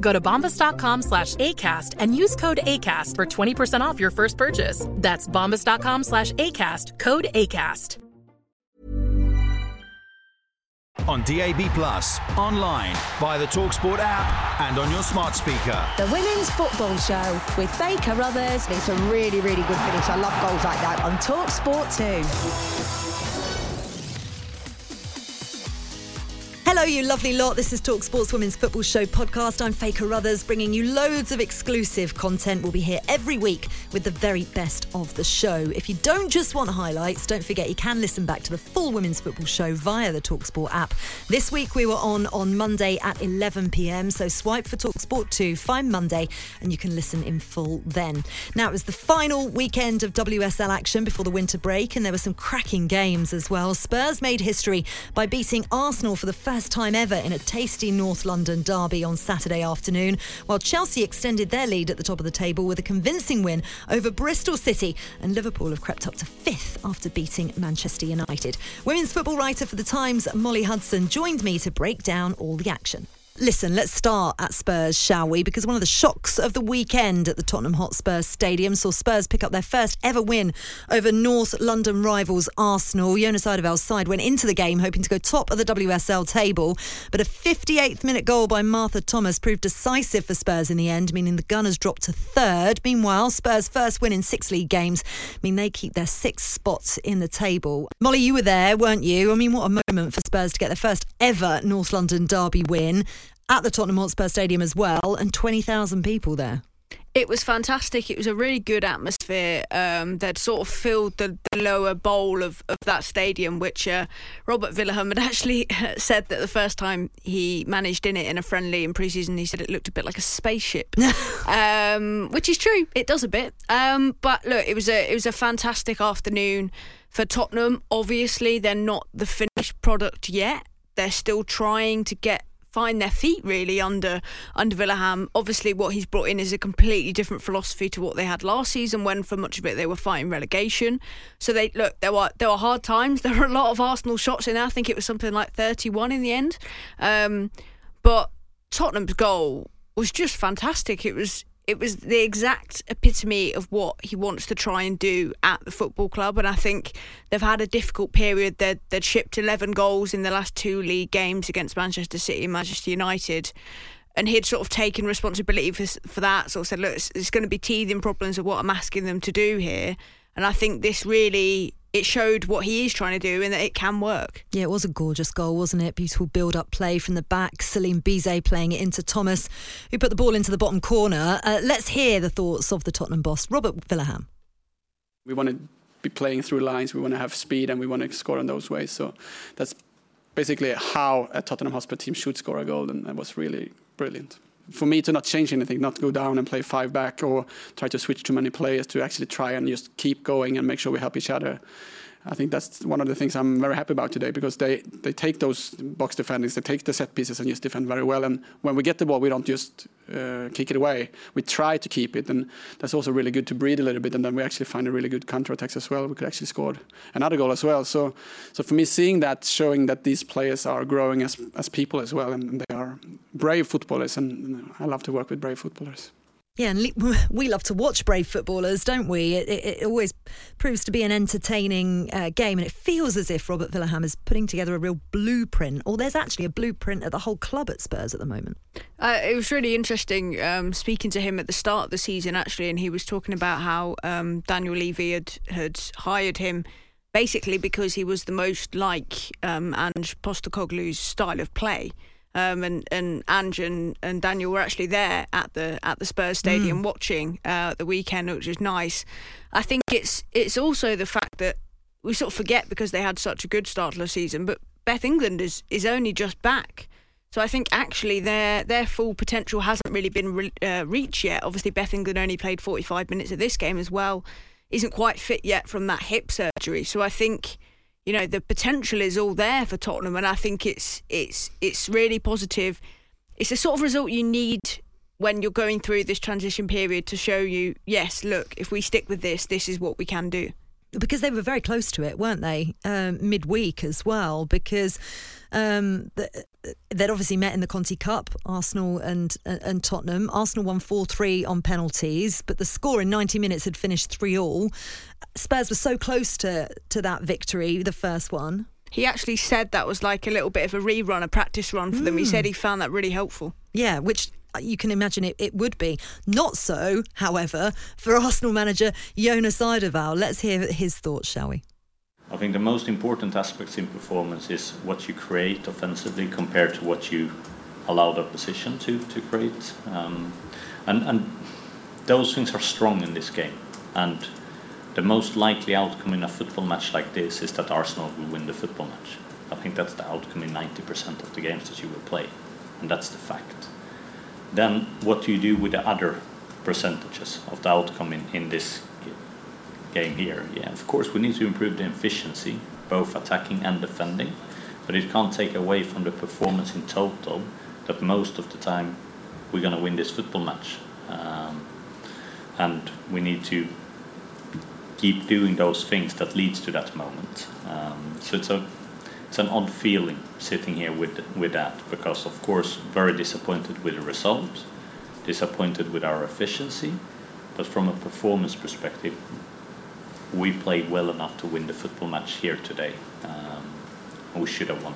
Go to bombas.com slash ACAST and use code ACAST for 20% off your first purchase. That's bombas.com slash ACAST, code ACAST. On DAB, Plus, online, via the Talksport app, and on your smart speaker. The Women's Football Show with Faye Carruthers. It's a really, really good finish. I love goals like that. On Talksport 2. Hello, you lovely lot. This is Talksport's Women's Football Show podcast. I'm Faye Carruthers, bringing you loads of exclusive content. We'll be here every week with the very best of the show. If you don't just want highlights, don't forget you can listen back to the full Women's Football Show via the Talksport app. This week we were on on Monday at 11 pm, so swipe for Talksport 2, find Monday, and you can listen in full then. Now, it was the final weekend of WSL action before the winter break, and there were some cracking games as well. Spurs made history by beating Arsenal for the first time ever in a tasty North London derby on Saturday afternoon, while Chelsea extended their lead at the top of the table with a convincing win over Bristol City, and Liverpool have crept up to fifth after beating Manchester United. Women's football writer for The Times, Molly Hudson, joined me to break down all the action. Listen, let's start at Spurs, shall we? Because one of the shocks of the weekend at the Tottenham Hotspur Stadium saw Spurs pick up their first ever win over North London rivals Arsenal. Jonas Eidevall's side went into the game hoping to go top of the WSL table, but a 58th minute goal by Martha Thomas proved decisive for Spurs in the end, meaning the Gunners dropped to third. Meanwhile, Spurs' first win in six league games mean they keep their sixth spot in the table. Molly, you were there, weren't you? I mean, what a moment for Spurs to get their first ever North London derby win at the Tottenham Hotspur Stadium as well, and 20,000 people there. It was fantastic. It was a really good atmosphere um, that sort of filled the, the lower bowl of, of that stadium, which uh, Robert Vilahamn had actually said that the first time he managed in it in a friendly in pre-season, he said it looked a bit like a spaceship, um, which is true. It does a bit. Um, but look, it was a it was a fantastic afternoon for Tottenham. Obviously, they're not the finished product yet. They're still trying to get find their feet really under under Vilahamn. Obviously, what he's brought in is a completely different philosophy to what they had last season, when for much of it they were fighting relegation. So they look there were there were hard times. There were a lot of Arsenal shots in there. I think it was something like thirty one in the end. Um, but Tottenham's goal was just fantastic. It was it was the exact epitome of what he wants to try and do at the football club. And I think they've had a difficult period. They'd, they'd shipped 11 goals in the last two league games against Manchester City and Manchester United. And he'd sort of taken responsibility for, for that, sort of said, look, it's, it's going to be teething problems of what I'm asking them to do here. And I think this really it showed what he is trying to do and that it can work. Yeah, it was a gorgeous goal, wasn't it? Beautiful build up play from the back. Celin Bizet playing it into Thomas, who put the ball into the bottom corner. Uh, let's hear the thoughts of the Tottenham boss, Robert Vilahamn. We want to be playing through lines, we want to have speed, and we want to score in those ways. So that's basically how a Tottenham Hotspur team should score a goal, and that was really brilliant for me to not change anything, not go down and play five back or try to switch too many players, to actually try and just keep going and make sure we help each other. I think that's one of the things I'm very happy about today because they, they take those box defenders, they take the set pieces and just defend very well. And when we get the ball, we don't just uh, kick it away. We try to keep it, and that's also really good to breathe a little bit. And then we actually find a really good counter attacks as well. We could actually score another goal as well. So, so for me, seeing that, showing that these players are growing as as people as well, and they are brave footballers, and I love to work with brave footballers. Yeah, and we love to watch brave footballers, don't we? It, it, it always proves to be an entertaining uh, game, and it feels as if Robert Vilahamn is putting together a real blueprint, or there's actually a blueprint at the whole club at Spurs at the moment. Uh, it was really interesting um, speaking to him at the start of the season, actually, and he was talking about how um, Daniel Levy had, had hired him basically because he was the most like um, Ange Postecoglou's style of play. Um, and and Ange and, and Daniel were actually there at the at the Spurs stadium mm. watching uh, the weekend, which was nice. I think it's it's also the fact that we sort of forget because they had such a good start to the season, but Beth England is is only just back. So I think actually their their full potential hasn't really been re- uh, reached yet. Obviously, Beth England only played 45 minutes of this game as well. Isn't quite fit yet from that hip surgery. So I think you know the potential is all there for Tottenham, and I think it's it's it's really positive. It's the sort of result you need when you're going through this transition period to show you, yes, look, if we stick with this, this is what we can do. Because they were very close to it, weren't they? Um, midweek as well, because um, they'd obviously met in the Conti Cup, Arsenal and and Tottenham. Arsenal won four three on penalties, but the score in ninety minutes had finished three all. Spurs were so close to to that victory, the first one. He actually said that was like a little bit of a rerun, a practice run for mm. them. He said he found that really helpful. Yeah, which you can imagine it, it would be. Not so, however, for Arsenal manager Jonas Eidevall. Let's hear his thoughts, shall we? I think the most important aspects in performance is what you create offensively compared to what you allow the opposition to, to create. Um, and, and those things are strong in this game. And the most likely outcome in a football match like this is that Arsenal will win the football match. I think that's the outcome in 90% of the games that you will play. And that's the fact. Then what do you do with the other percentages of the outcome in, in this game here? Yeah, of course, we need to improve the efficiency, both attacking and defending, but it can't take away from the performance in total that most of the time we're going to win this football match. Um, and we need to keep doing those things that leads to that moment. Um, so it's a it's an odd feeling sitting here with with that because of course very disappointed with the result, disappointed with our efficiency, but from a performance perspective, we played well enough to win the football match here today. Um, we should have won.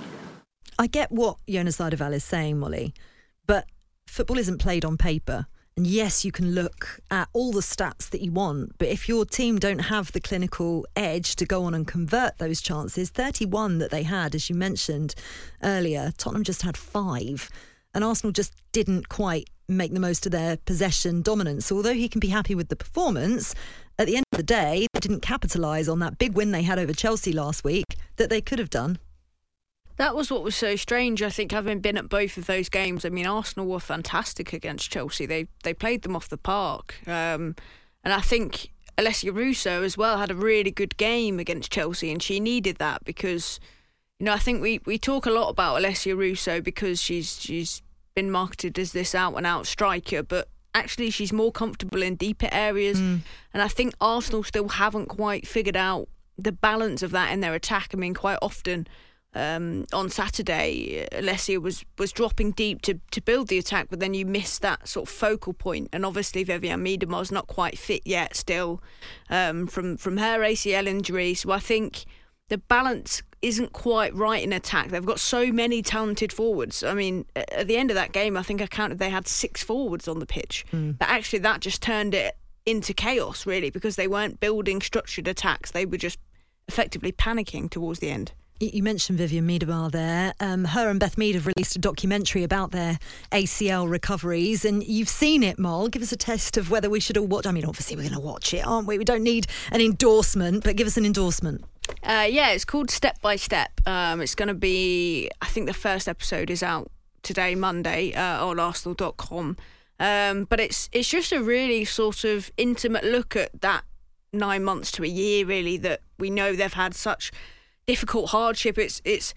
I get what Jonas Eidevall is saying, Molly, but football isn't played on paper. And yes, you can look at all the stats that you want, but if your team don't have the clinical edge to go on and convert those chances, 31 that they had, as you mentioned earlier, Tottenham just had five. And Arsenal just didn't quite make the most of their possession dominance. So although he can be happy with the performance, at the end of the day, didn't capitalise on that big win they had over Chelsea last week that they could have done. That was what was so strange. I think having been at both of those games, I mean, Arsenal were fantastic against Chelsea. They they played them off the park, um, and I think Alessia Russo as well had a really good game against Chelsea, and she needed that because, you know, I think we, we talk a lot about Alessia Russo because she's she's been marketed as this out and out striker, but actually she's more comfortable in deeper areas, mm. and I think Arsenal still haven't quite figured out the balance of that in their attack. I mean, quite often um, on Saturday, Alessia was was dropping deep to, to build the attack, but then you miss that sort of focal point. And obviously, Vivianne Miedema's not quite fit yet, still um, from from her ACL injury. So I think the balance isn't quite right in attack. They've got so many talented forwards. I mean, at the end of that game, I think I counted they had six forwards on the pitch. Mm. But actually, that just turned it into chaos, really, because they weren't building structured attacks. They were just effectively panicking towards the end. You mentioned Vivianne Miedema there. Um, her and Beth Mead have released a documentary about their ACL recoveries, and you've seen it, Moll. Give us a test of whether we should all watch. I mean, obviously, we're going to watch it, aren't we? We don't need an endorsement, but give us an endorsement. Uh, yeah, it's called Step by Step. Um, it's going to be, I think the first episode is out today, Monday, uh, on Arsenal.com. Um, but it's it's just a really sort of intimate look at that nine months to a year, really, that we know they've had such difficult hardship. It's it's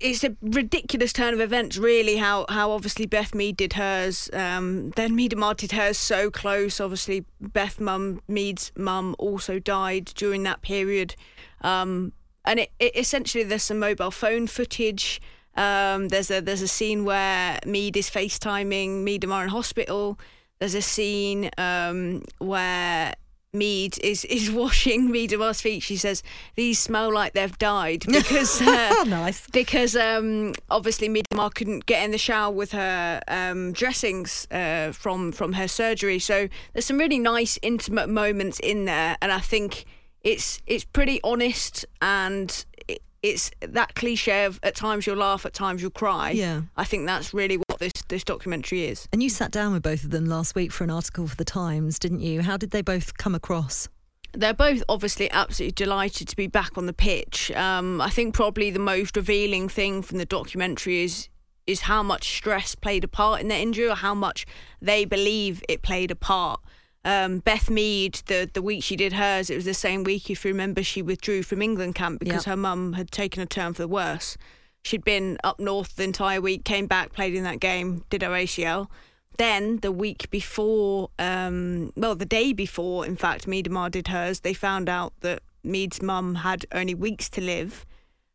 it's a ridiculous turn of events, really. How how obviously Beth Mead did hers, um, then Miedema did hers so close. Obviously, Beth Mum Mead's mum also died during that period, um, and it, it, essentially there's some mobile phone footage. Um, there's a there's a scene where Mead is FaceTiming Miedema in hospital. There's a scene um, where Mead is is washing Miedema's feet. She says these smell like they've died because uh, nice because um, obviously Miedema couldn't get in the shower with her um, dressings uh, from from her surgery. So there's some really nice intimate moments in there, and I think it's it's pretty honest and it, it's that cliche of at times you'll laugh, at times you'll cry. Yeah. I think that's really what this this documentary is. And you sat down with both of them last week for an article for the Times, didn't you? How did they both come across? They're both obviously absolutely delighted to be back on the pitch. Um, I think probably the most revealing thing from the documentary is is how much stress played a part in their injury, or how much they believe it played a part. Um, Beth Mead, the the week she did hers, it was the same week. If you remember, she withdrew from England camp because Yep. her mum had taken a turn for the worse. She'd been up north the entire week, came back, played in that game, did her ACL. Then the week before, um, well, the day before, in fact, Miedema did hers. They found out that Mead's mum had only weeks to live,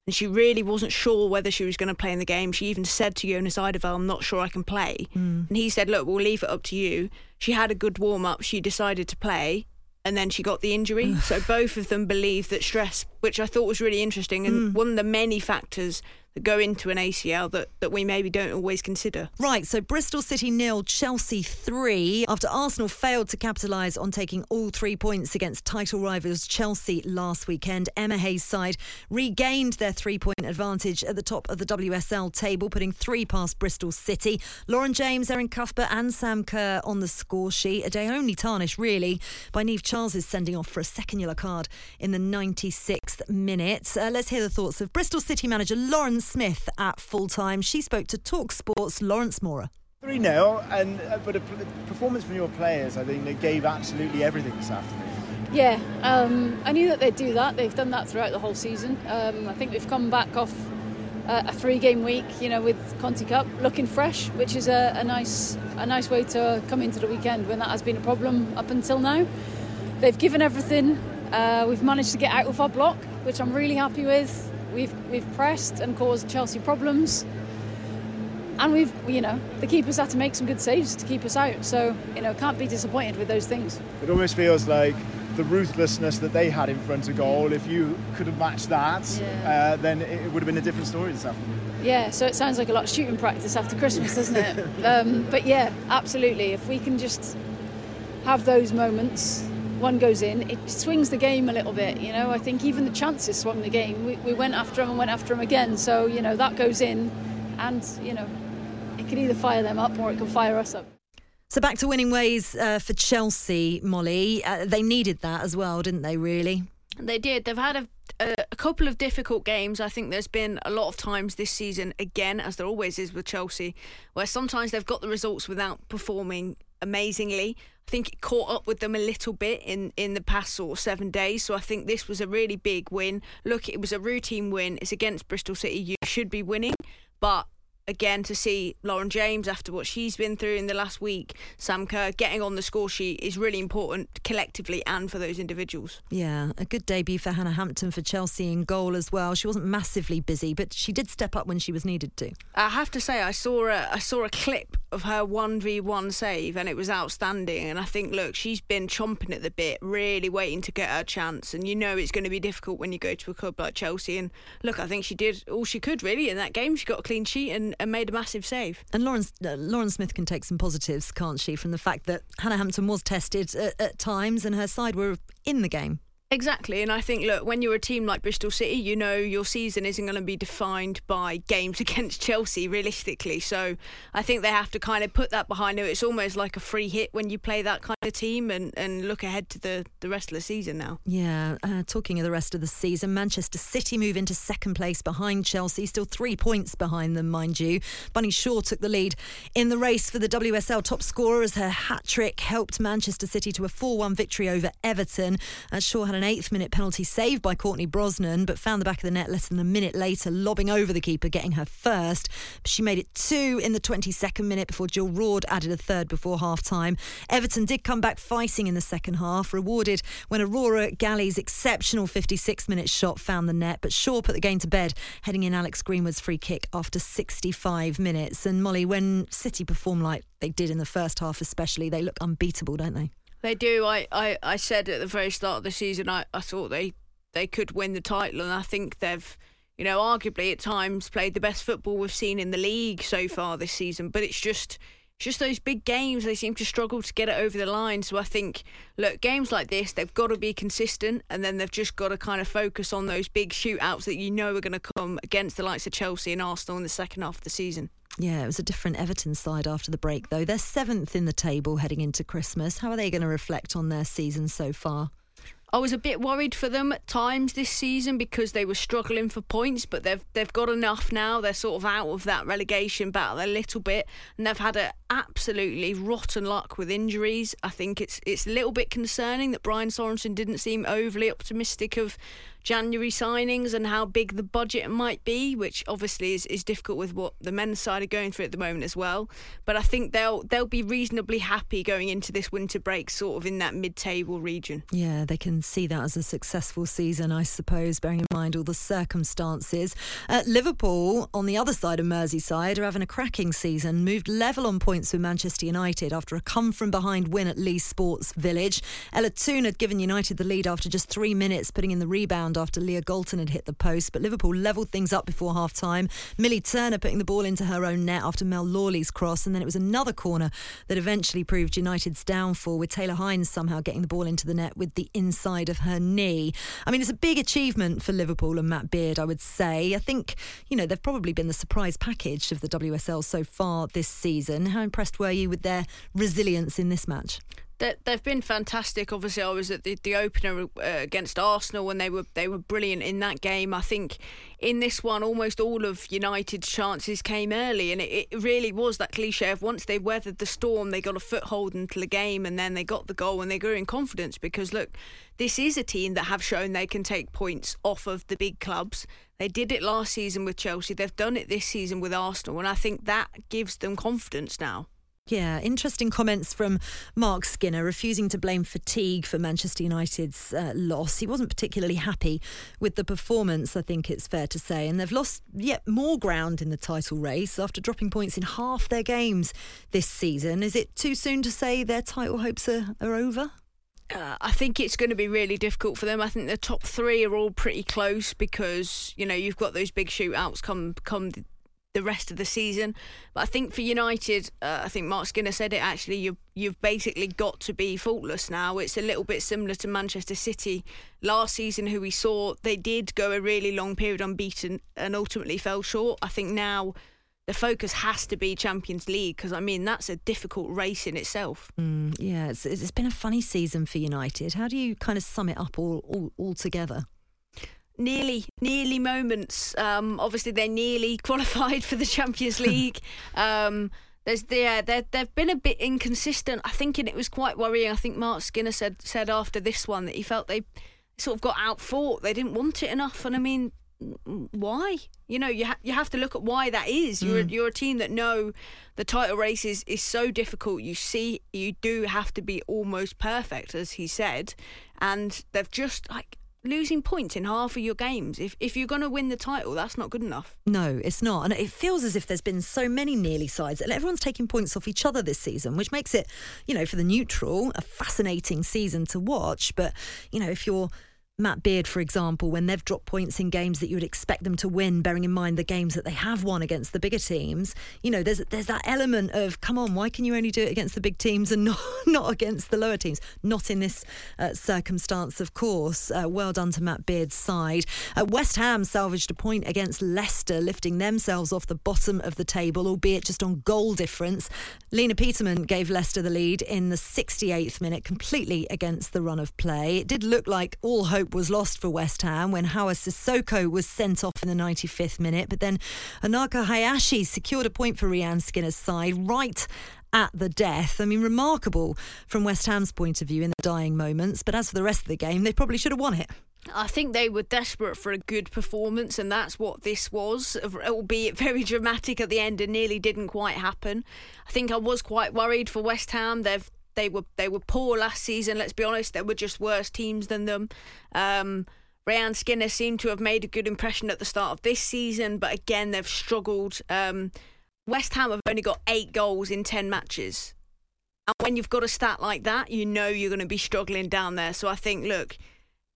and she really wasn't sure whether she was going to play in the game. She even said to Jonas Eidevall, "I'm not sure I can play," mm. and he said, "Look, we'll leave it up to you." She had a good warm up. She decided to play, and then she got the injury. so both of them believe that stress, which I thought was really interesting, and mm. one of the many factors go into an ACL that, that we maybe don't always consider. Right, so Bristol City nil, Chelsea three. After Arsenal failed to capitalise on taking all three points against title rivals Chelsea last weekend, Emma Hayes' side regained their three point advantage at the top of the WSL table, putting three past Bristol City. Lauren James, Erin Cuthbert, and Sam Kerr on the score sheet. A day only tarnished, really, by Niamh Charles's sending off for a second yellow card in the 96th minute. Uh, let's hear the thoughts of Bristol City manager Lauren Smith at full time. She spoke to Talksport's Lawrence Mora. 3 0, and uh, but a p- performance from your players, I think they gave absolutely everything this afternoon. Yeah, um, I knew that they'd do that. They've done that throughout the whole season. Um, I think we've come back off uh, a three-game week, you know, with Conti Cup, looking fresh, which is a, a nice, a nice way to come into the weekend when that has been a problem up until now. They've given everything. Uh, we've managed to get out of our block, which I'm really happy with. We've we've pressed and caused Chelsea problems, and we've you know the keepers had to make some good saves to keep us out. So you know can't be disappointed with those things. It almost feels like the ruthlessness that they had in front of goal, if you could have matched that, uh, then it would have been a different story this afternoon. Yeah, so it sounds like a lot of shooting practice after Christmas, doesn't it? um, but yeah, absolutely. If we can just have those moments, one goes in, it swings the game a little bit. You know, I think even the chances swung the game. We, we went after them and went after them again. So you know that goes in, and you know it can either fire them up or it can fire us up. So back to winning ways uh, for Chelsea, Molly. Uh, they needed that as well, didn't they? Really? They did. They've had a, a, a couple of difficult games. I think there's been a lot of times this season, again, as there always is with Chelsea, where sometimes they've got the results without performing amazingly. I think it caught up with them a little bit in, in the past sort of seven days. So I think this was a really big win. Look, it was a routine win. It's against Bristol City. You should be winning. But again, to see Lauren James after what she's been through in the last week, Sam Kerr getting on the score sheet is really important collectively and for those individuals. Yeah, a good debut for Hannah Hampton for Chelsea in goal as well. She wasn't massively busy, but she did step up when she was needed to. I have to say, I saw a I saw a clip of her one v one save, and it was outstanding. And I think, look, she's been chomping at the bit, really waiting to get her chance. And you know, it's going to be difficult when you go to a club like Chelsea. And look, I think she did all she could really in that game. She got a clean sheet and, and made a massive save. And Lauren, uh, Lauren Smith can take some positives, can't she, from the fact that Hannah Hampton was tested at, at times and her side were in the game. Exactly, and I think look, when you're a team like Bristol City, you know your season isn't going to be defined by games against Chelsea realistically. So I think they have to kind of put that behind them. It's almost like a free hit when you play that kind of team and, and look ahead to the, the rest of the season now. Yeah, uh, talking of the rest of the season, Manchester City move into second place behind Chelsea, still three points behind them, mind you. Bunny Shaw took the lead in the race for the WSL top scorer as her hat trick helped Manchester City to a 4 1 victory over Everton. Uh, Shaw had an eighth minute penalty saved by Courtney Brosnan, but found the back of the net less than a minute later, lobbing over the keeper, getting her first. She made it two in the 22nd minute before Jill Roord added a third before half time. Everton did come back fighting in the second half, rewarded when Aurora Galli's exceptional 56 minute shot found the net, but Shaw put the game to bed, heading in Alex Greenwood's free kick after 65 minutes. And Molly, when City perform like they did in the first half, especially, they look unbeatable, don't they? They do. I, I, I said at the very start of the season, I, I thought they, they could win the title, and I think they've, you know, arguably at times played the best football we've seen in the league so far this season. But it's just, just those big games, they seem to struggle to get it over the line. So I think, look, games like this, they've got to be consistent, and then they've just got to kind of focus on those big shootouts that you know are going to come against the likes of Chelsea and Arsenal in the second half of the season. Yeah, it was a different Everton side after the break, though. They're seventh in the table heading into Christmas. How are they going to reflect on their season so far? I was a bit worried for them at times this season because they were struggling for points, but they've they've got enough now. They're sort of out of that relegation battle a little bit, and they've had a absolutely rotten luck with injuries. I think it's it's a little bit concerning that Brian Sorensen didn't seem overly optimistic of January signings and how big the budget might be, which obviously is, is difficult with what the men's side are going through at the moment as well. But I think they'll they'll be reasonably happy going into this winter break, sort of in that mid-table region. Yeah, they can see that as a successful season, I suppose, bearing in mind all the circumstances. Uh, Liverpool, on the other side of Merseyside, are having a cracking season. Moved level on points with Manchester United after a come from behind win at Leigh Sports Village. Ella Toone had given United the lead after just three minutes, putting in the rebound after Leah Galton had hit the post, but Liverpool levelled things up before half time. Millie Turner putting the ball into her own net after Mel Lawley's cross, and then it was another corner that eventually proved United's downfall, with Taylor Hinds somehow getting the ball into the net with the inside of her knee. I mean, it's a big achievement for Liverpool and Matt Beard, I would say. I think, you know, they've probably been the surprise package of the WSL so far this season. How impressed were you with their resilience in this match? They've been fantastic. Obviously, I was at the, the opener uh, against Arsenal when they were they were brilliant in that game. I think in this one, almost all of United's chances came early, and it, it really was that cliche of once they weathered the storm, they got a foothold into the game, and then they got the goal and they grew in confidence. Because look, this is a team that have shown they can take points off of the big clubs. They did it last season with Chelsea. They've done it this season with Arsenal, and I think that gives them confidence now. Yeah, interesting comments from Mark Skinner, refusing to blame fatigue for Manchester United's uh, loss. He wasn't particularly happy with the performance, I think it's fair to say. And they've lost yet more ground in the title race after dropping points in half their games this season. Is it too soon to say their title hopes are, are over? Uh, I think it's going to be really difficult for them. I think the top three are all pretty close because you know you've got those big shootouts come come the rest of the season. But I think for United, uh, I think Mark Skinner said it actually. You you've basically got to be faultless now. It's a little bit similar to Manchester City last season, who we saw they did go a really long period unbeaten and ultimately fell short. I think now. The focus has to be Champions League because I mean that's a difficult race in itself. Mm, yeah, it's, it's been a funny season for United. How do you kind of sum it up all all, all together? Nearly nearly moments. Um, obviously, they nearly qualified for the Champions League. um, there's yeah, they've been a bit inconsistent. I think, and it was quite worrying. I think Mark Skinner said said after this one that he felt they sort of got out fought. They didn't want it enough, and I mean, why? You know, you ha- you have to look at why that is. You're mm. you're a team that know the title race is, is so difficult. You see, you do have to be almost perfect, as he said, and they've just like losing points in half of your games. If if you're going to win the title, that's not good enough. No, it's not. And it feels as if there's been so many nearly sides and everyone's taking points off each other this season, which makes it, you know, for the neutral, a fascinating season to watch. But, you know, if you're Matt Beard, for example, when they've dropped points in games that you would expect them to win, bearing in mind the games that they have won against the bigger teams, you know, there's there's that element of come on, why can you only do it against the big teams and not not against the lower teams? Not in this uh, circumstance, of course. Uh, well done to Matt Beard's side. Uh, West Ham salvaged a point against Leicester, lifting themselves off the bottom of the table, albeit just on goal difference. Lena Petermann gave Leicester the lead in the 68th minute, completely against the run of play. It did look like all hope hope was lost for West Ham when Hawa Cissoko was sent off in the 95th minute. But then Honoka Hayashi secured a point for Rehanne Skinner's side right at the death. I mean, remarkable from West Ham's point of view in the dying moments. But as for the rest of the game, they probably should have won it. I think they were desperate for a good performance, and that's what this was, albeit very dramatic at the end and nearly didn't quite happen. I think I was quite worried for West Ham. They've they were they were poor last season. Let's be honest, there were just worse teams than them. Um, Rehanne Skinner seemed to have made a good impression at the start of this season, but again they've struggled. Um, West Ham have only got eight goals in ten matches, and when you've got a stat like that, you know you're going to be struggling down there. So I think, look,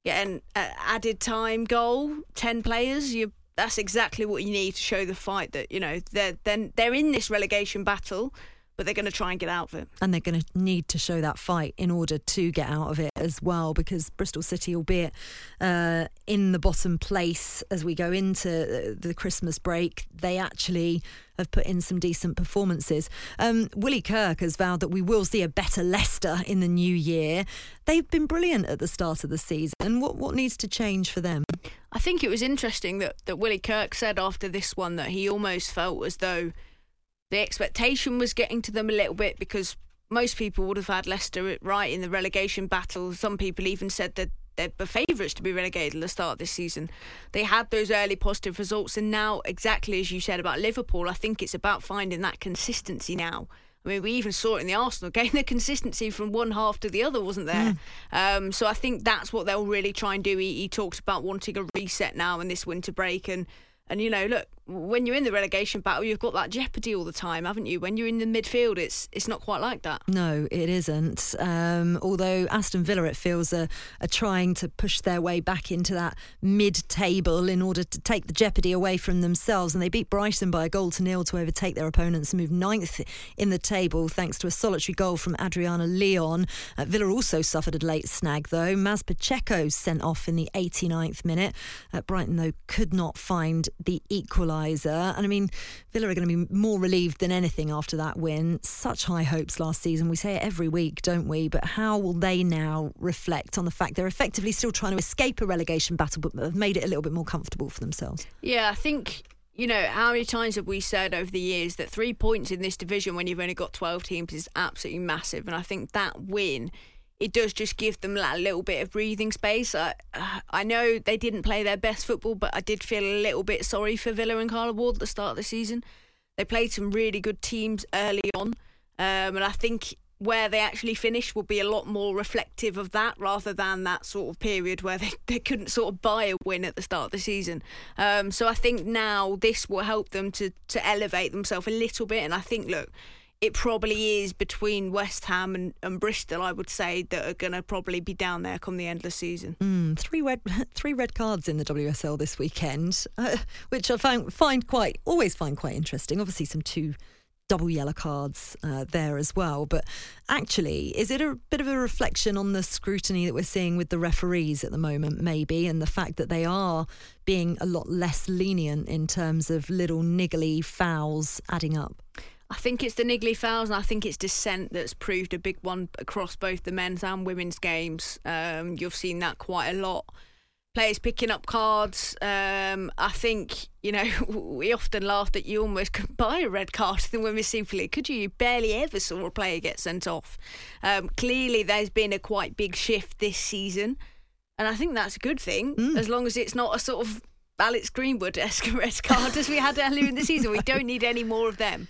getting an added time goal, ten players, you that's exactly what you need to show the fight that you know they're then they're in this relegation battle but they're going to try and get out of it. And they're going to need to show that fight in order to get out of it as well, because Bristol City, albeit uh, in the bottom place as we go into the Christmas break, they actually have put in some decent performances. Um, Willie Kirk has vowed that we will see a better Leicester in the new year. They've been brilliant at the start of the season. What what needs to change for them? I think it was interesting that, that Willie Kirk said after this one that he almost felt as though the expectation was getting to them a little bit because most people would have had Leicester right in the relegation battle. Some people even said that they're the favourites to be relegated at the start of this season. They had those early positive results, and now, exactly as you said about Liverpool, I think it's about finding that consistency now. I mean, we even saw it in the Arsenal game. The consistency from one half to the other wasn't there. Mm. Um, so I think that's what they'll really try and do. He, he talks about wanting a reset now in this winter break, and and you know, look, when you're in the relegation battle, you've got that jeopardy all the time, haven't you? When you're in the midfield, it's it's not quite like that. No, it isn't. Um, although Aston Villa, it feels, are, are trying to push their way back into that mid-table in order to take the jeopardy away from themselves. And they beat Brighton by a goal to nil to overtake their opponents and move ninth in the table thanks to a solitary goal from Adriana Leon. Uh, Villa also suffered a late snag though. Maz Pacheco sent off in the 89th minute. Uh, Brighton though could not find the equaliser. And I mean, Villa are going to be more relieved than anything after that win. Such high hopes last season. We say it every week, don't we? But how will they now reflect on the fact they're effectively still trying to escape a relegation battle, but have made it a little bit more comfortable for themselves? Yeah, I think you know, how many times have we said over the years that three points in this division when you've only got 12 teams is absolutely massive? And I think that win it does just give them a little bit of breathing space. I, I know they didn't play their best football, but I did feel a little bit sorry for Villa and Carla Ward at the start of the season. They played some really good teams early on, um, and I think where they actually finish will be a lot more reflective of that rather than that sort of period where they, they couldn't sort of buy a win at the start of the season. Um, so I think now this will help them to, to elevate themselves a little bit. And I think, look, it probably is between West Ham and, and Bristol, I would say, that are going to probably be down there come the end of the season. Mm, three red, three red cards in the WSL this weekend, uh, which I find find quite always find quite interesting. Obviously, some two double yellow cards uh, there as well. But actually, is it a bit of a reflection on the scrutiny that we're seeing with the referees at the moment, maybe, and the fact that they are being a lot less lenient in terms of little niggly fouls adding up? I think it's the niggly fouls, and I think it's dissent that's proved a big one across both the men's and women's games. Um, you've seen that quite a lot. Players picking up cards. Um, I think you know we often laugh that you almost could buy a red card in the women's Super League. Could you? You barely ever saw a player get sent off. Um, clearly, there's been a quite big shift this season, and I think that's a good thing mm. as long as it's not a sort of Alex Greenwood esque red card as we had earlier in the season. We don't need any more of them.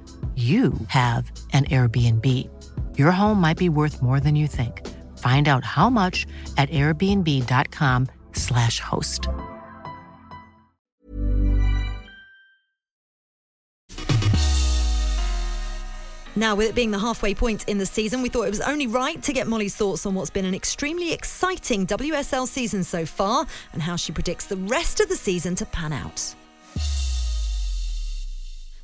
you have an Airbnb. Your home might be worth more than you think. Find out how much at airbnb.com/slash host. Now, with it being the halfway point in the season, we thought it was only right to get Molly's thoughts on what's been an extremely exciting WSL season so far and how she predicts the rest of the season to pan out.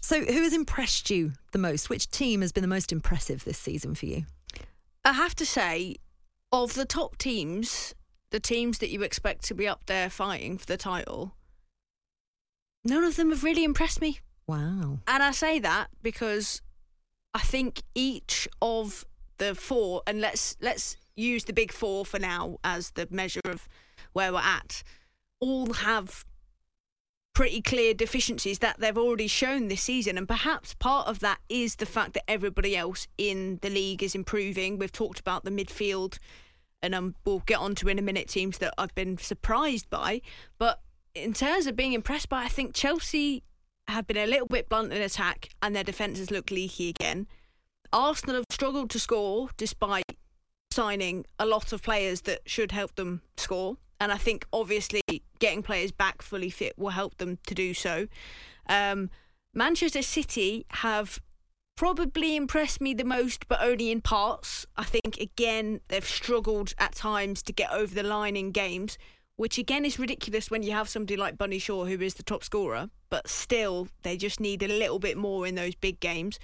So, who has impressed you the most? Which team has been the most impressive this season for you? I have to say, of the top teams, the teams that you expect to be up there fighting for the title, none of them have really impressed me. Wow. And I say that because I think each of the four, and let's let's use the big four for now as the measure of where we're at, all have pretty clear deficiencies that they've already shown this season. And perhaps part of that is the fact that everybody else in the league is improving. We've talked about the midfield, and um, we'll get on to in a minute teams that I've been surprised by. But in terms of being impressed by, I think Chelsea have been a little bit blunt in attack, and their defences look leaky again. Arsenal have struggled to score despite signing a lot of players that should help them score. And I think obviously getting players back fully fit will help them to do so. Um, Manchester City have probably impressed me the most, but only in parts. I think, again, they've struggled at times to get over the line in games, which again is ridiculous when you have somebody like Bunny Shaw, who is the top scorer, but still, they just need a little bit more in those big games.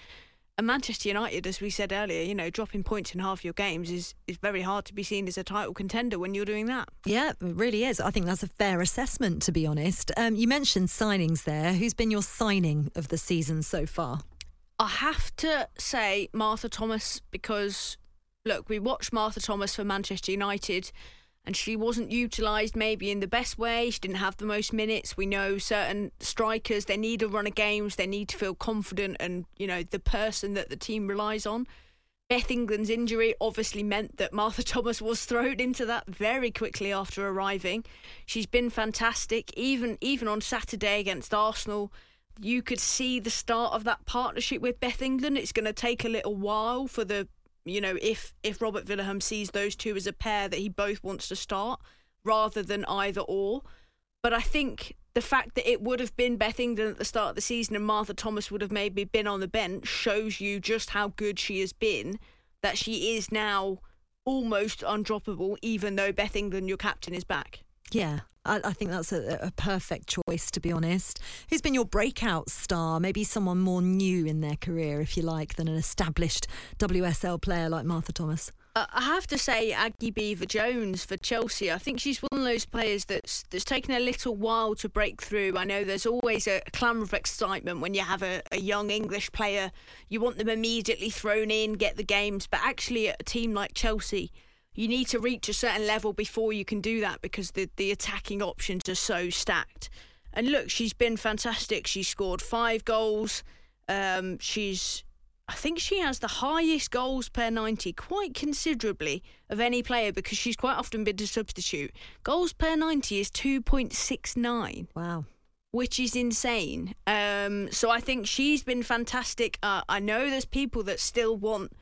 And Manchester United, as we said earlier, you know, dropping points in half your games is, is very hard to be seen as a title contender when you're doing that. Yeah, it really is. I think that's a fair assessment, to be honest. Um, you mentioned signings there. Who's been your signing of the season so far? I have to say Martha Thomas because, look, we watched Martha Thomas for Manchester United and she wasn't utilised maybe in the best way. She didn't have the most minutes. We know certain strikers, they need a run of games, they need to feel confident and, you know, the person that the team relies on. Beth England's injury obviously meant that Martha Thomas was thrown into that very quickly after arriving. She's been fantastic, even even on Saturday against Arsenal. You could see the start of that partnership with Beth England. It's going to take a little while for the you know, if if Robert Vilahamn sees those two as a pair that he both wants to start rather than either or. But I think the fact that it would have been Beth England at the start of the season and Martha Thomas would have maybe been on the bench shows you just how good she has been. That she is now almost undroppable, even though Beth England, your captain, is back. Yeah, I, I think that's a, a, perfect choice, to be honest. Who's been your breakout star? Maybe someone more new in their career, if you like, than an established WSL player like Martha Thomas? Uh, I have to say, Aggie Beever-Jones for Chelsea. I think she's one of those players that's that's taken a little while to break through. I know there's always a clamour of excitement when you have a, a young English player. You want them immediately thrown in, get the games, but actually, at a team like Chelsea, you need to reach a certain level before you can do that because the, the attacking options are so stacked. And look, she's been fantastic. She scored five goals. Um, she's, I think she has the highest goals per 90, quite considerably, of any player because she's quite often been to substitute. Goals per 90 is 2.69. Wow. Which is insane. Um, so I think she's been fantastic. Uh, I know there's people that still want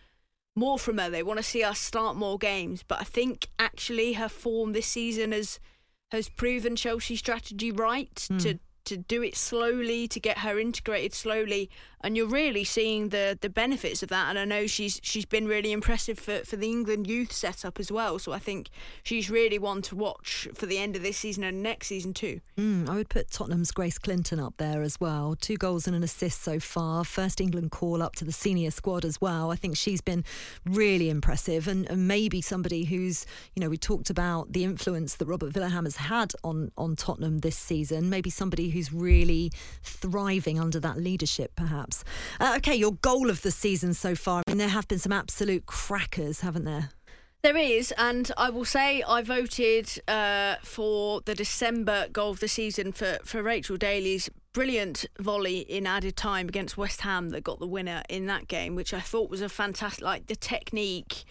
more from her. They want to see us start more games. But I think actually her form this season has has proven Chelsea's strategy right mm. to to do it slowly, to get her integrated slowly, and you're really seeing the the benefits of that. And I know she's she's been really impressive for, for the England youth setup as well. So I think she's really one to watch for the end of this season and next season too. Mm, I would put Tottenham's Grace Clinton up there as well. Two goals and an assist so far. First England call up to the senior squad as well. I think she's been really impressive and, and maybe somebody who's you know we talked about the influence that Robert Vilahamn has had on on Tottenham this season. Maybe somebody who's really thriving under that leadership, perhaps. Uh, okay, your goal of the season so far. I mean, there have been some absolute crackers, haven't there? There is, and I will say I voted uh, for the December goal of the season for, for Rachel Daly's brilliant volley in added time against West Ham that got the winner in that game, which I thought was a fantastic, like the technique.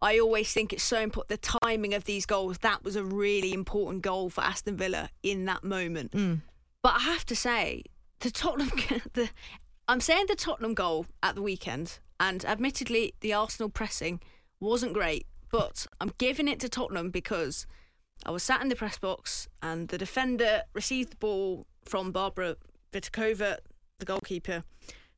I always think it's so important. The timing of these goals, that was a really important goal for Aston Villa in that moment. Mm. But I have to say, the Tottenham, the I'm saying the Tottenham goal at the weekend, and admittedly, the Arsenal pressing wasn't great, but I'm giving it to Tottenham because I was sat in the press box and the defender received the ball from Barbora Votikova, the goalkeeper,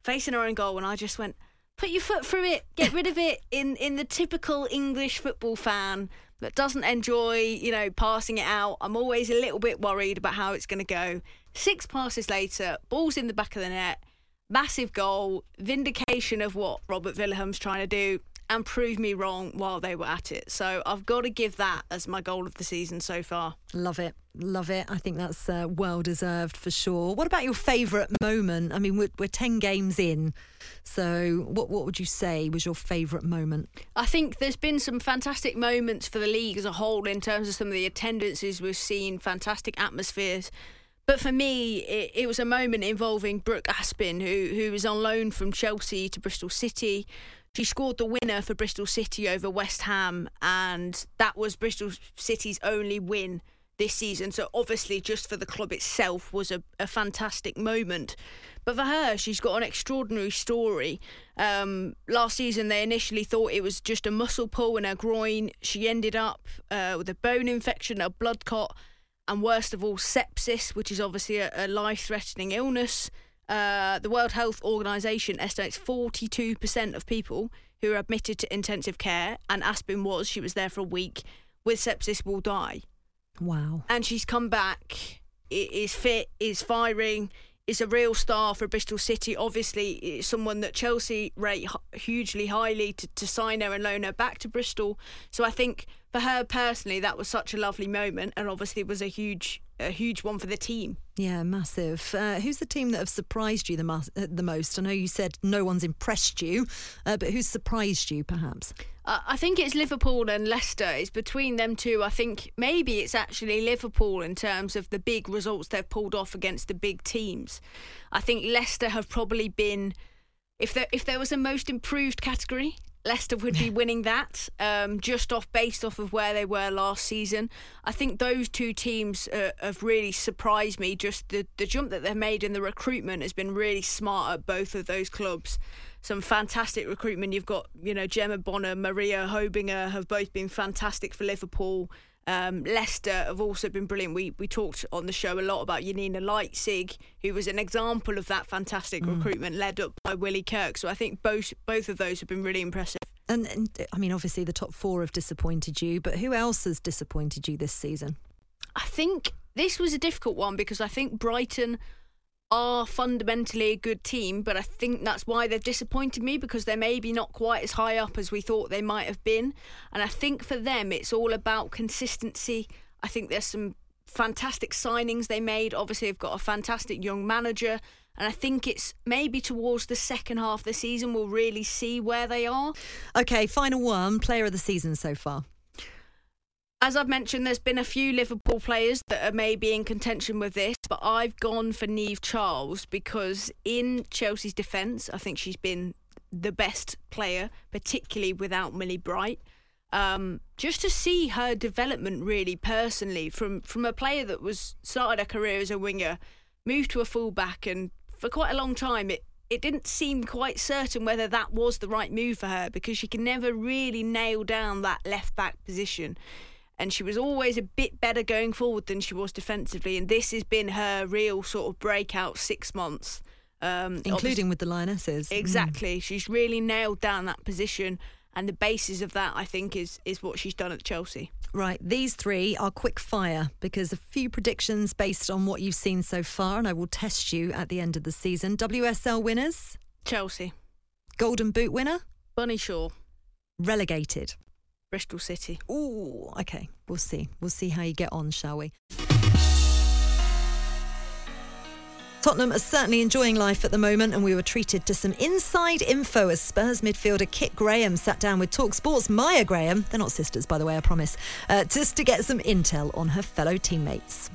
facing her own goal, and I just went, put your foot through it, get rid of it in, in the typical English football fan that doesn't enjoy, you know, passing it out. I'm always a little bit worried about how it's going to go. Six passes later, ball's in the back of the net, massive goal, vindication of what Robert Vilahamn's trying to do, and prove me wrong while they were at it. So I've got to give that as my goal of the season so far. Love it. Love it. I think that's uh, well deserved for sure. What about your favourite moment? I mean, we're, we're 10 games in. So, what, what would you say was your favourite moment? I think there's been some fantastic moments for the league as a whole in terms of some of the attendances we've seen, fantastic atmospheres. But for me, it, it was a moment involving Brooke Aspin, who who was on loan from Chelsea to Bristol City, she scored the winner for Bristol City over West Ham, and that was Bristol City's only win this season. So obviously, just for the club itself, was a, a fantastic moment. But for her, she's got an extraordinary story. Um, last season, they initially thought it was just a muscle pull in her groin. She ended up uh, with a bone infection, a blood clot, and worst of all, sepsis, which is obviously a, a life threatening illness. Uh, the World Health Organization estimates 42% of people who are admitted to intensive care, and Aspin was, she was there for a week, with sepsis will die. Wow. And she's come back, is fit, is firing, is a real star for Bristol City. Obviously, someone that Chelsea rate hugely highly to, to sign her and loan her back to Bristol. So I think for her personally, that was such a lovely moment, and obviously it was a huge a huge one for the team. Yeah, massive. Uh, who's the team that have surprised you the, uh, the most? I know you said no one's impressed you, uh, but who's surprised you perhaps? I think it's Liverpool and Leicester. It's between them two. I think maybe it's actually Liverpool in terms of the big results they've pulled off against the big teams. I think Leicester have probably been if there if there was a most improved category, Leicester would be winning that um, just off based off of where they were last season. I think those two teams uh, have really surprised me. Just the, the jump that they've made in the recruitment has been really smart at both of those clubs. Some fantastic recruitment. You've got, you know, Gemma Bonner, Maria Hobinger have both been fantastic for Liverpool. Um, Leicester have also been brilliant. We we talked on the show a lot about Janina Leitzig, who was an example of that fantastic mm. recruitment led up by Willie Kirk. So I think both both of those have been really impressive. And, and I mean, obviously the top four have disappointed you, but who else has disappointed you this season? I think this was a difficult one because I think Brighton are fundamentally a good team, but I think that's why they've disappointed me because they're maybe not quite as high up as we thought they might have been. And I think for them, it's all about consistency. I think there's some fantastic signings they made. Obviously, they've got a fantastic young manager. And I think it's maybe towards the second half of the season we'll really see where they are. Okay, final one player of the season so far as I've mentioned, there's been a few Liverpool players that are maybe in contention with this, but I've gone for Niamh Charles because in Chelsea's defence, I think she's been the best player, particularly without Millie Bright. Um, just to see her development really personally from from a player that was started her career as a winger, moved to a fullback, and for quite a long time it it didn't seem quite certain whether that was the right move for her because she can never really nail down that left back position and she was always a bit better going forward than she was defensively. And this has been her real sort of breakout six months. Um, Including with the Lionesses. Mm. Exactly. Mm. She's really nailed down that position. And the basis of that, I think, is is what she's done at Chelsea. Right, these three are quick fire because a few predictions based on what you've seen so far, and I will test you at the end of the season. WSL winners? Chelsea. Golden Boot winner? Bunny Shaw. Relegated? Bristol City. Ooh, okay. We'll see. We'll see how you get on, shall we? Tottenham are certainly enjoying life at the moment, and we were treated to some inside info as Spurs midfielder Kit Graham sat down with Talksport's Maya Graham. They're not sisters, by the way, I promise, uh, just to get some intel on her fellow teammates.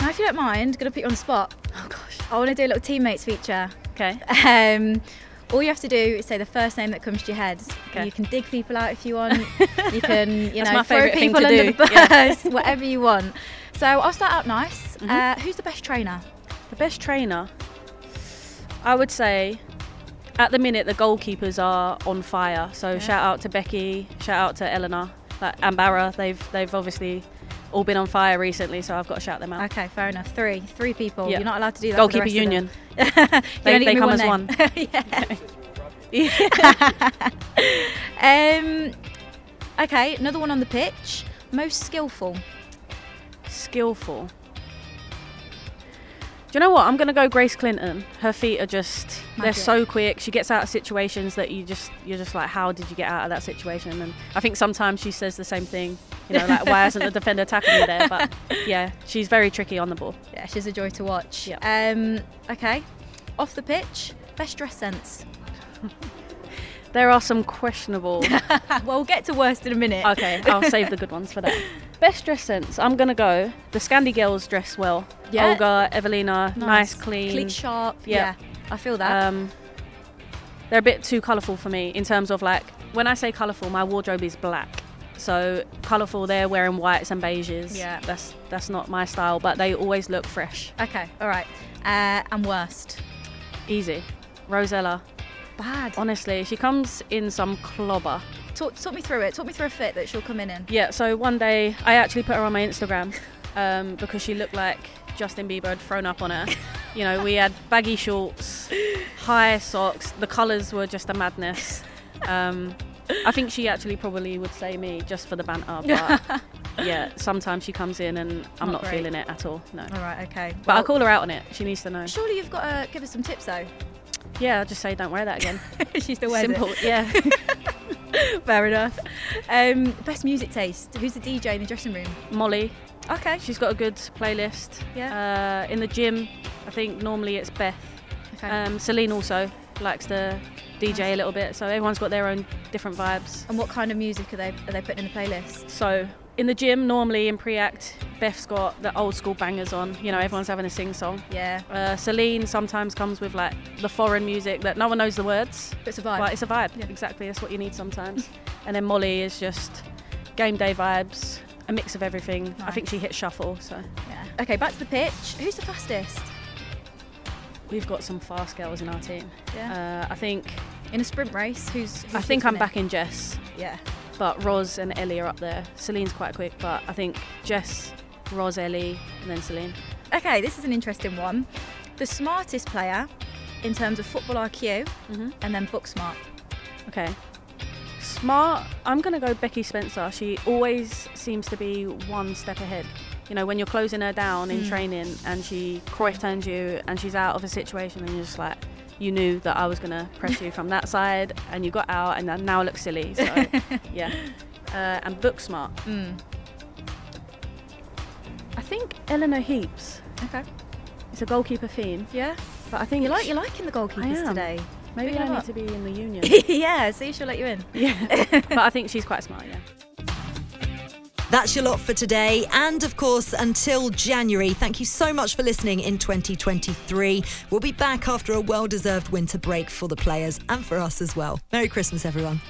Now, if you don't mind, I'm going to put you on the spot. Oh gosh, I want to do a little teammates feature. Okay. Um, all you have to do is say the first name that comes to your head. Okay. You can dig people out if you want. you can, you know, throw people under do. the bus, yeah. whatever you want. So I'll start out nice. Mm-hmm. Uh, who's the best trainer? The best trainer, I would say, at the minute the goalkeepers are on fire. So yeah. shout out to Becky, shout out to Eleanor, like, and Barra. They've they've obviously all been on fire recently, so I've got to shout them out. Okay, fair enough. Three, three people. Yeah. You're not allowed to do that. the Goalkeeper them. union. They- they come as name. yeah. um, okay, another one on the pitch. Most skillful. Skillful. Do you know what? I'm going to go Grace Clinton. Her feet are just they're so quick. She gets out of situations that you just you're just like how did you get out of that situation? And I think sometimes she says the same thing. You know, like why hasn't the defender tackled me there? But yeah, she's very tricky on the ball. Yeah, she's a joy to watch. Um, okay, off the pitch, best dress sense. There are some questionable. well, we'll get to worst in a minute. Okay, I'll save the good ones for that. Best dress sense. I'm gonna go. The Scandi girls dress well. Yeah. Olga, Evelina, nice, clean, Clean, sharp. Yeah. Yeah, I feel that. Um, they're a bit too colourful for me in terms of like when I say colourful, my wardrobe is black. So colourful, they're wearing whites and beiges. Yeah. that's that's not my style, but they always look fresh. Okay, all right. Uh, and worst. Easy. Rosella. Bad. Honestly, she comes in some clobber. Talk, talk me through it. Talk me through a fit that she'll come in in. Yeah, so one day I actually put her on my Instagram um, because she looked like Justin Bieber had thrown up on her. You know, we had baggy shorts, high socks, the colours were just a madness. Um, I think she actually probably would say me just for the banter, but yeah, sometimes she comes in and I'm Not not, feeling it at all. No. All right, okay. But I'll call her out on it. She needs to know. Surely you've got to give us some tips though. Yeah, I'll just say don't wear that again. she still wears it. Simple, it. yeah. Fair enough. Um, best music taste. Who's the DJ in the dressing room? Molly. Okay. She's got a good playlist. Yeah. Uh, in the gym, I think normally it's Beth. Okay. Um, Celin also likes to DJ a little bit, so everyone's got their own different vibes. And what kind of music are they are they putting in the playlist? So in the gym, normally in pre-act, Beth's got the old school bangers on. You know, everyone's having a sing song. Yeah. Uh, Celin sometimes comes with like the foreign music that no one knows the words. But it's a vibe. But it's a vibe. yeah. Exactly. That's what you need sometimes. and then Molly is just game day vibes, a mix of everything. I think she hits shuffle. So Yeah. Okay, back to the pitch. Who's the fastest? we've got some fast girls in our team. Yeah. Uh, I think In a sprint race, who's? who's I think I'm winning? back in Jess. Yeah. But Roz and Ellie are up there. Celin's quite quick, but I think Jess, Roz, Ellie, and then Celin. Okay, this is an interesting one. The smartest player in terms of football IQ, Mm-hmm. and then book smart. Okay. Smart. I'm gonna go Becky Spencer. She always seems to be one step ahead. You know, when you're closing her down in Mm. training and she Cruyff turns you and she's out of a situation and you're just like, you knew that I was gonna press you from that side and you got out and then now it looks silly. So yeah. Uh, and book smart. Mm. I think Eleanor Heaps. Okay. It's a goalkeeper theme. Yeah. But I think You like you're liking the I goalkeepers today. Maybe I need up. to be in the union. yeah, see, she'll let you in. Yeah. but I think she's quite smart, yeah. That's your lot for today. And of course, until January, thank you so much for listening in 2023. We'll be back after a well deserved winter break for the players and for us as well. Merry Christmas, everyone.